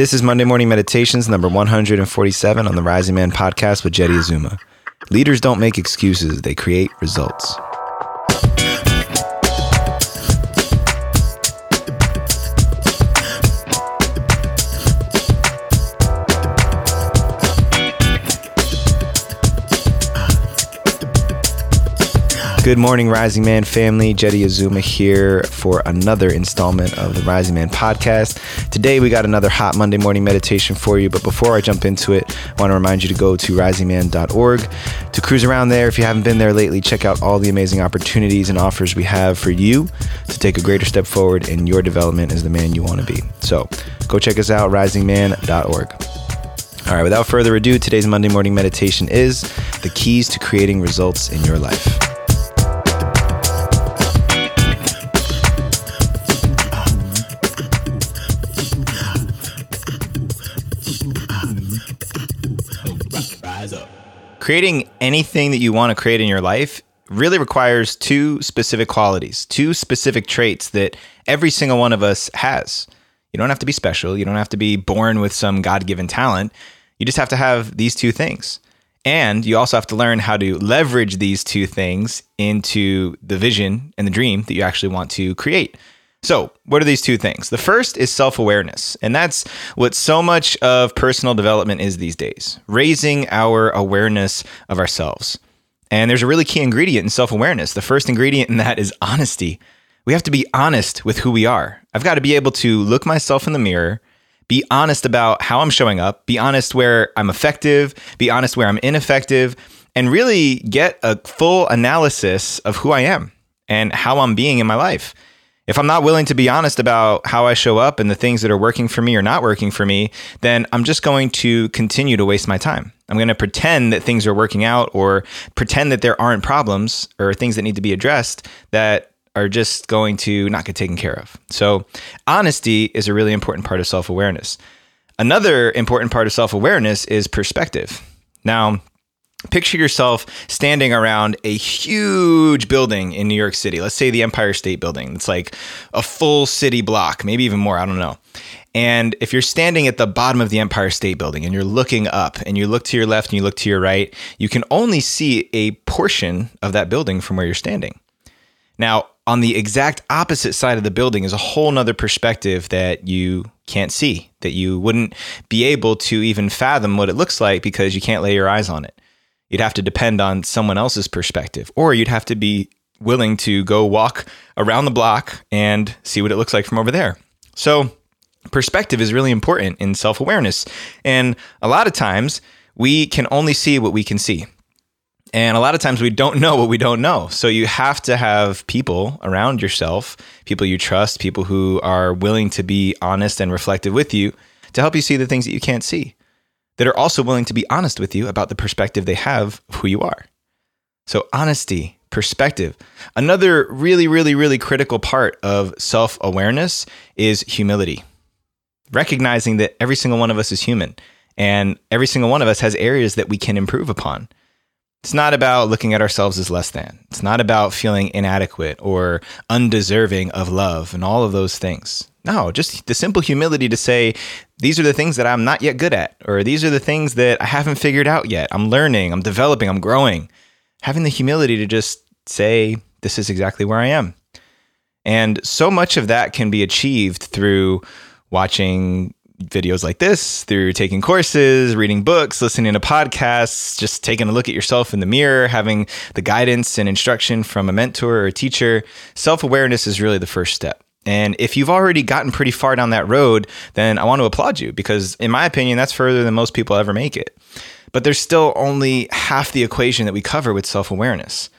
This is Monday Morning Meditations number 147 on the Rising Man podcast with Jeddy Azuma. Leaders don't make excuses, they create results. Good morning, Rising Man family. Jeddy Azuma here for another installment of the Rising Man podcast. Today, we got another hot Monday morning meditation for you. But before I jump into it, I want to remind you to go to risingman.org to cruise around there. If you haven't been there lately, check out all the amazing opportunities and offers we have for you to take a greater step forward in your development as the man you want to be. So go check us out, risingman.org. All right, without further ado, today's Monday morning meditation is the keys to creating results in your life. Creating anything that you want to create in your life really requires two specific qualities, two specific traits that every single one of us has. You don't have to be special, you don't have to be born with some God given talent. You just have to have these two things. And you also have to learn how to leverage these two things into the vision and the dream that you actually want to create. So, what are these two things? The first is self awareness, and that's what so much of personal development is these days raising our awareness of ourselves. And there's a really key ingredient in self awareness. The first ingredient in that is honesty. We have to be honest with who we are. I've got to be able to look myself in the mirror, be honest about how I'm showing up, be honest where I'm effective, be honest where I'm ineffective, and really get a full analysis of who I am and how I'm being in my life if I'm not willing to be honest about how I show up and the things that are working for me or not working for me, then I'm just going to continue to waste my time. I'm going to pretend that things are working out or pretend that there aren't problems or things that need to be addressed that are just going to not get taken care of. So, honesty is a really important part of self awareness. Another important part of self awareness is perspective. Now, picture yourself standing around a huge building in New York City. Let's say the Empire State Building. It's like a full city block, maybe even more. I don't know. And if you're standing at the bottom of the Empire State Building and you're looking up and you look to your left and you look to your right, you can only see a portion of that building from where you're standing. Now, on the exact opposite side of the building is a whole nother perspective that you can't see, that you wouldn't be able to even fathom what it looks like because you can't lay your eyes on it you'd have to depend on someone else's perspective, or you'd have to be willing to go walk around the block and see what it looks like from over there. So, perspective is really important in self awareness. And a lot of times, we can only see what we can see. And a lot of times we don't know what we don't know. So you have to have people around yourself, people you trust, people who are willing to be honest and reflective with you to help you see the things that you can't see that are also willing to be honest with you about the perspective they have of who you are. So, honesty, perspective. Another really, really, really critical part of self awareness is humility. Recognizing that every single one of us is human and every single one of us has areas that we can improve upon. It's not about looking at ourselves as less than. It's not about feeling inadequate or undeserving of love and all of those things. No, just the simple humility to say, these are the things that I'm not yet good at, or these are the things that I haven't figured out yet. I'm learning, I'm developing, I'm growing. Having the humility to just say, this is exactly where I am. And so much of that can be achieved through watching videos like this, through taking courses, reading books, listening to podcasts, just taking a look at yourself in the mirror, having the guidance and instruction from a mentor or a teacher. Self awareness is really the first step. And if you've already gotten pretty far down that road, then I want to applaud you because, in my opinion, that's further than most people ever make it. But there's still only half the equation that we cover with self awareness.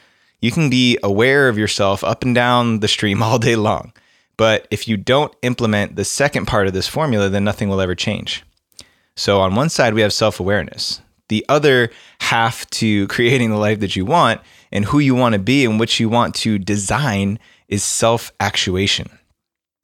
You can be aware of yourself up and down the stream all day long. But if you don't implement the second part of this formula, then nothing will ever change. So, on one side, we have self awareness. The other half to creating the life that you want and who you want to be and what you want to design is self actuation.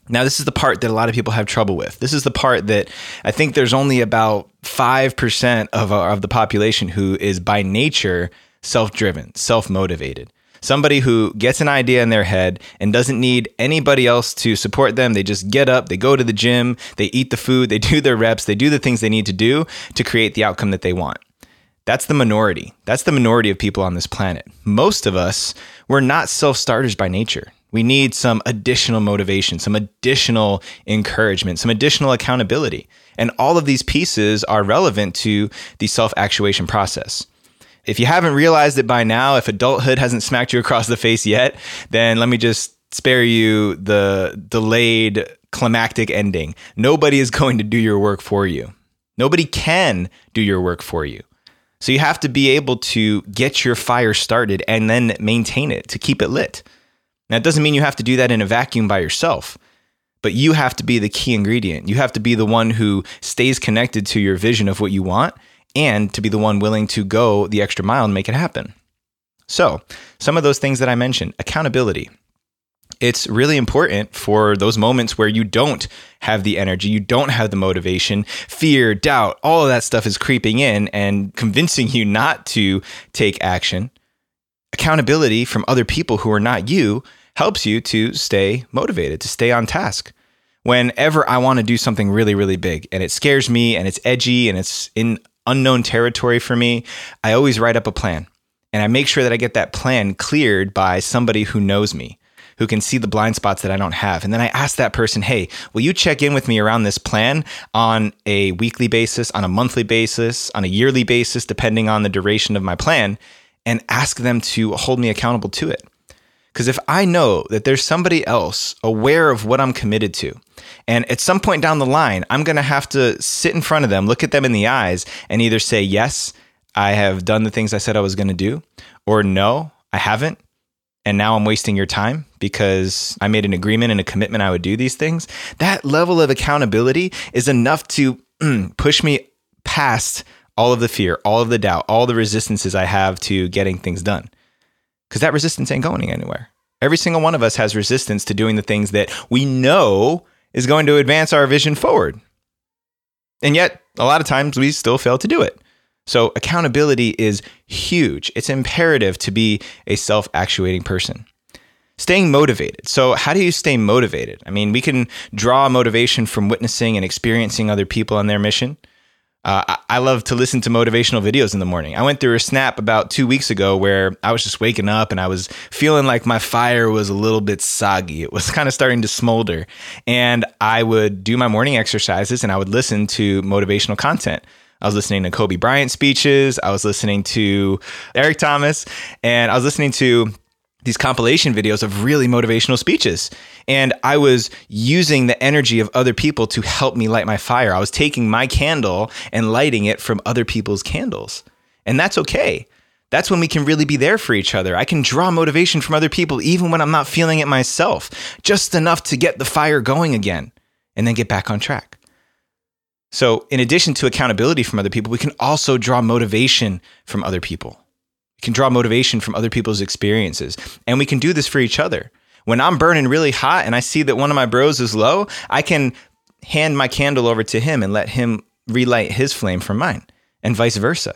Now, this is the part that a lot of people have trouble with. This is the part that I think there's only about 5% of, our, of the population who is by nature self driven, self motivated. Somebody who gets an idea in their head and doesn't need anybody else to support them. They just get up, they go to the gym, they eat the food, they do their reps, they do the things they need to do to create the outcome that they want. That's the minority. That's the minority of people on this planet. Most of us, we're not self starters by nature. We need some additional motivation, some additional encouragement, some additional accountability. And all of these pieces are relevant to the self actuation process. If you haven't realized it by now, if adulthood hasn't smacked you across the face yet, then let me just spare you the delayed climactic ending. Nobody is going to do your work for you. Nobody can do your work for you. So you have to be able to get your fire started and then maintain it to keep it lit. Now, it doesn't mean you have to do that in a vacuum by yourself, but you have to be the key ingredient. You have to be the one who stays connected to your vision of what you want and to be the one willing to go the extra mile and make it happen. So, some of those things that I mentioned accountability. It's really important for those moments where you don't have the energy, you don't have the motivation, fear, doubt, all of that stuff is creeping in and convincing you not to take action. Accountability from other people who are not you helps you to stay motivated, to stay on task. Whenever I want to do something really, really big and it scares me and it's edgy and it's in unknown territory for me, I always write up a plan. And I make sure that I get that plan cleared by somebody who knows me, who can see the blind spots that I don't have. And then I ask that person, hey, will you check in with me around this plan on a weekly basis, on a monthly basis, on a yearly basis, depending on the duration of my plan, and ask them to hold me accountable to it. Because if I know that there's somebody else aware of what I'm committed to, and at some point down the line, I'm going to have to sit in front of them, look at them in the eyes, and either say, Yes, I have done the things I said I was going to do, or No, I haven't. And now I'm wasting your time because I made an agreement and a commitment I would do these things. That level of accountability is enough to push me past all of the fear, all of the doubt, all the resistances I have to getting things done because that resistance ain't going anywhere. Every single one of us has resistance to doing the things that we know is going to advance our vision forward. And yet, a lot of times we still fail to do it. So, accountability is huge. It's imperative to be a self actuating person. Staying motivated. So, how do you stay motivated? I mean, we can draw motivation from witnessing and experiencing other people on their mission. Uh, I love to listen to motivational videos in the morning. I went through a snap about two weeks ago where I was just waking up and I was feeling like my fire was a little bit soggy. It was kind of starting to smolder. And I would do my morning exercises and I would listen to motivational content. I was listening to Kobe Bryant speeches. I was listening to Eric Thomas and I was listening to these compilation videos of really motivational speeches. And I was using the energy of other people to help me light my fire. I was taking my candle and lighting it from other people's candles. And that's okay. That's when we can really be there for each other. I can draw motivation from other people even when I'm not feeling it myself, just enough to get the fire going again and then get back on track. So, in addition to accountability from other people, we can also draw motivation from other people. We can draw motivation from other people's experiences. And we can do this for each other. When I'm burning really hot and I see that one of my bros is low, I can hand my candle over to him and let him relight his flame from mine, and vice versa.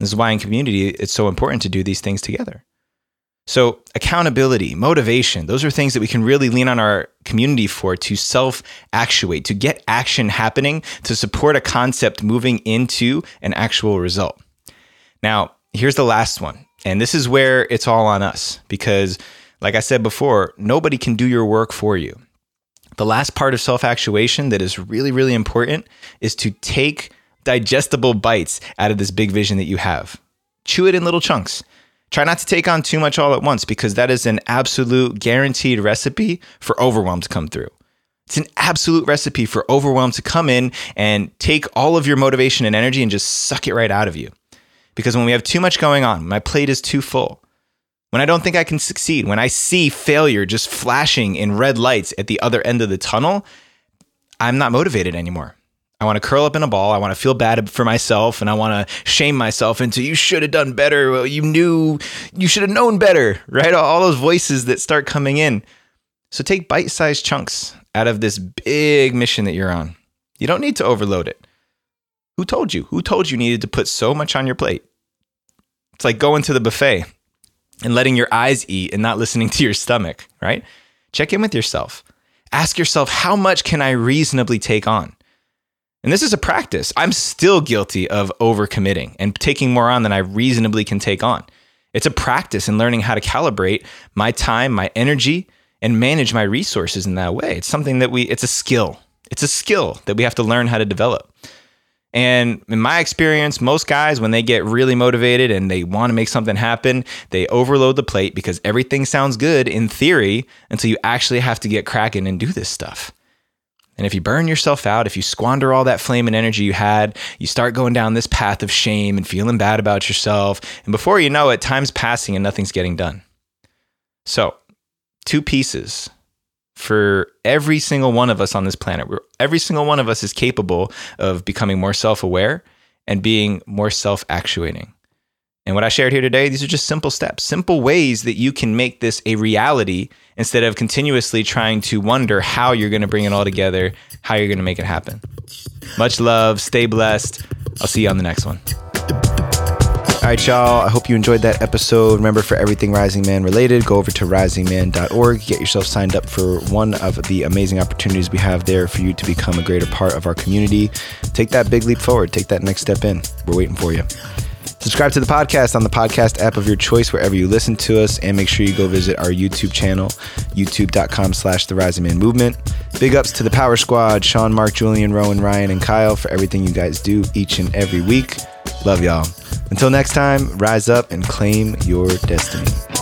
This is why in community it's so important to do these things together. So, accountability, motivation, those are things that we can really lean on our community for to self actuate, to get action happening, to support a concept moving into an actual result. Now, here's the last one. And this is where it's all on us because, like I said before, nobody can do your work for you. The last part of self actuation that is really, really important is to take digestible bites out of this big vision that you have. Chew it in little chunks. Try not to take on too much all at once because that is an absolute guaranteed recipe for overwhelm to come through. It's an absolute recipe for overwhelm to come in and take all of your motivation and energy and just suck it right out of you. Because when we have too much going on, my plate is too full. When I don't think I can succeed, when I see failure just flashing in red lights at the other end of the tunnel, I'm not motivated anymore. I want to curl up in a ball. I want to feel bad for myself and I want to shame myself into you should have done better. Well, you knew you should have known better, right? All those voices that start coming in. So take bite sized chunks out of this big mission that you're on. You don't need to overload it. Who told you? Who told you needed to put so much on your plate? It's like going to the buffet and letting your eyes eat and not listening to your stomach, right? Check in with yourself. Ask yourself, how much can I reasonably take on? And this is a practice. I'm still guilty of overcommitting and taking more on than I reasonably can take on. It's a practice in learning how to calibrate my time, my energy, and manage my resources in that way. It's something that we, it's a skill. It's a skill that we have to learn how to develop. And in my experience, most guys, when they get really motivated and they want to make something happen, they overload the plate because everything sounds good in theory until you actually have to get cracking and do this stuff. And if you burn yourself out, if you squander all that flame and energy you had, you start going down this path of shame and feeling bad about yourself. And before you know it, time's passing and nothing's getting done. So, two pieces for every single one of us on this planet. Every single one of us is capable of becoming more self aware and being more self actuating. And what I shared here today, these are just simple steps, simple ways that you can make this a reality instead of continuously trying to wonder how you're going to bring it all together, how you're going to make it happen. Much love. Stay blessed. I'll see you on the next one. All right, y'all. I hope you enjoyed that episode. Remember, for everything Rising Man related, go over to risingman.org. Get yourself signed up for one of the amazing opportunities we have there for you to become a greater part of our community. Take that big leap forward. Take that next step in. We're waiting for you. Subscribe to the podcast on the podcast app of your choice wherever you listen to us, and make sure you go visit our YouTube channel, youtube.com slash the Rising Man Movement. Big ups to the Power Squad, Sean, Mark, Julian, Rowan, Ryan, and Kyle for everything you guys do each and every week. Love y'all. Until next time, rise up and claim your destiny.